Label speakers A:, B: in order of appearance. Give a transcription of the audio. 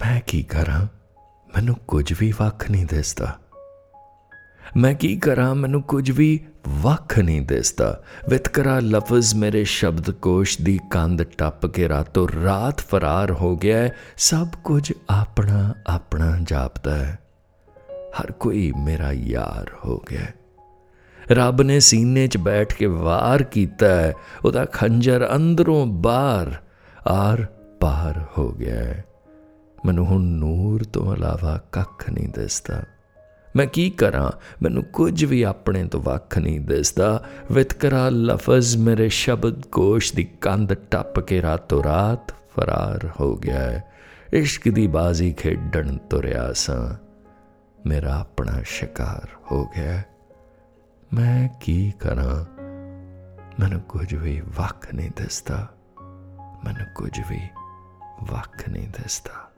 A: ਮੈਂ ਕੀ ਕਰਾਂ? ਮੈਨੂੰ ਕੁਝ ਵੀ ਵੱਖ ਨਹੀਂ ਦਿਸਦਾ। ਮੈਂ ਕੀ ਕਰਾਂ? ਮੈਨੂੰ ਕੁਝ ਵੀ ਵੱਖ ਨਹੀਂ ਦਿਸਦਾ। ਵਿਤਕਰਾ ਲਫ਼ਜ਼ ਮੇਰੇ ਸ਼ਬਦਕੋਸ਼ ਦੀ ਕੰਧ ਟੱਪ ਕੇ ਰਾਤੋਂ ਰਾਤ ਫਰਾਰ ਹੋ ਗਿਆ ਸਭ ਕੁਝ ਆਪਣਾ ਆਪਣਾ ਜਾਪਦਾ ਹੈ। ਹਰ ਕੋਈ ਮੇਰਾ ਯਾਰ ਹੋ ਗਿਆ ਰੱਬ ਨੇ ਸੀਨੇ 'ਚ ਬੈਠ ਕੇ ਵਾਰ ਕੀਤਾ ਹੈ। ਉਹਦਾ ਖੰਜਰ ਅੰਦਰੋਂ ਬਾਹਰ ਆਰ ਪਾਰ ਹੋ ਗਿਆ ਹੈ। ਮੈਨੂੰ ਹੁਣ ਨੂਰ ਤੋਂ ਇਲਾਵਾ ਕੱਖ ਨਹੀਂ ਦਿਸਦਾ। ਮੈਂ ਕੀ ਕਰਾਂ? ਮੈਨੂੰ ਕੁਝ ਵੀ ਆਪਣੇ ਤੋਂ ਵੱਖ ਨਹੀਂ ਦਿਸਦਾ। ਵਿਤਕਰਾ ਲਫ਼ਜ਼ ਮੇਰੇ ਸ਼ਬਦ ਕੋਸ਼ ਦੀ ਕੰਧ ਟੱਪ ਕੇ ਰਾਤੋਂ ਰਾਤ ਫਰਾਰ ਹੋ ਗਿਆ ਹੈ। ਇਸ਼ਕ ਦੀ ਬਾਜ਼ੀ ਖੇਡਣ ਤੁਰਿਆ ਸਾਂ। ਮੇਰਾ ਆਪਣਾ ਸ਼ਿਕਾਰ ਹੋ ਗਿਆ ਮੈਂ ਕੀ ਕਰਾਂ? ਮੈਨੂੰ ਕੁਝ ਵੀ ਵੱਖ ਨਹੀਂ ਦਿਸਦਾ। ਮੈਨੂੰ ਕੁਝ ਵੀ ਵੱਖ ਨਹੀਂ ਦਿਸਦਾ।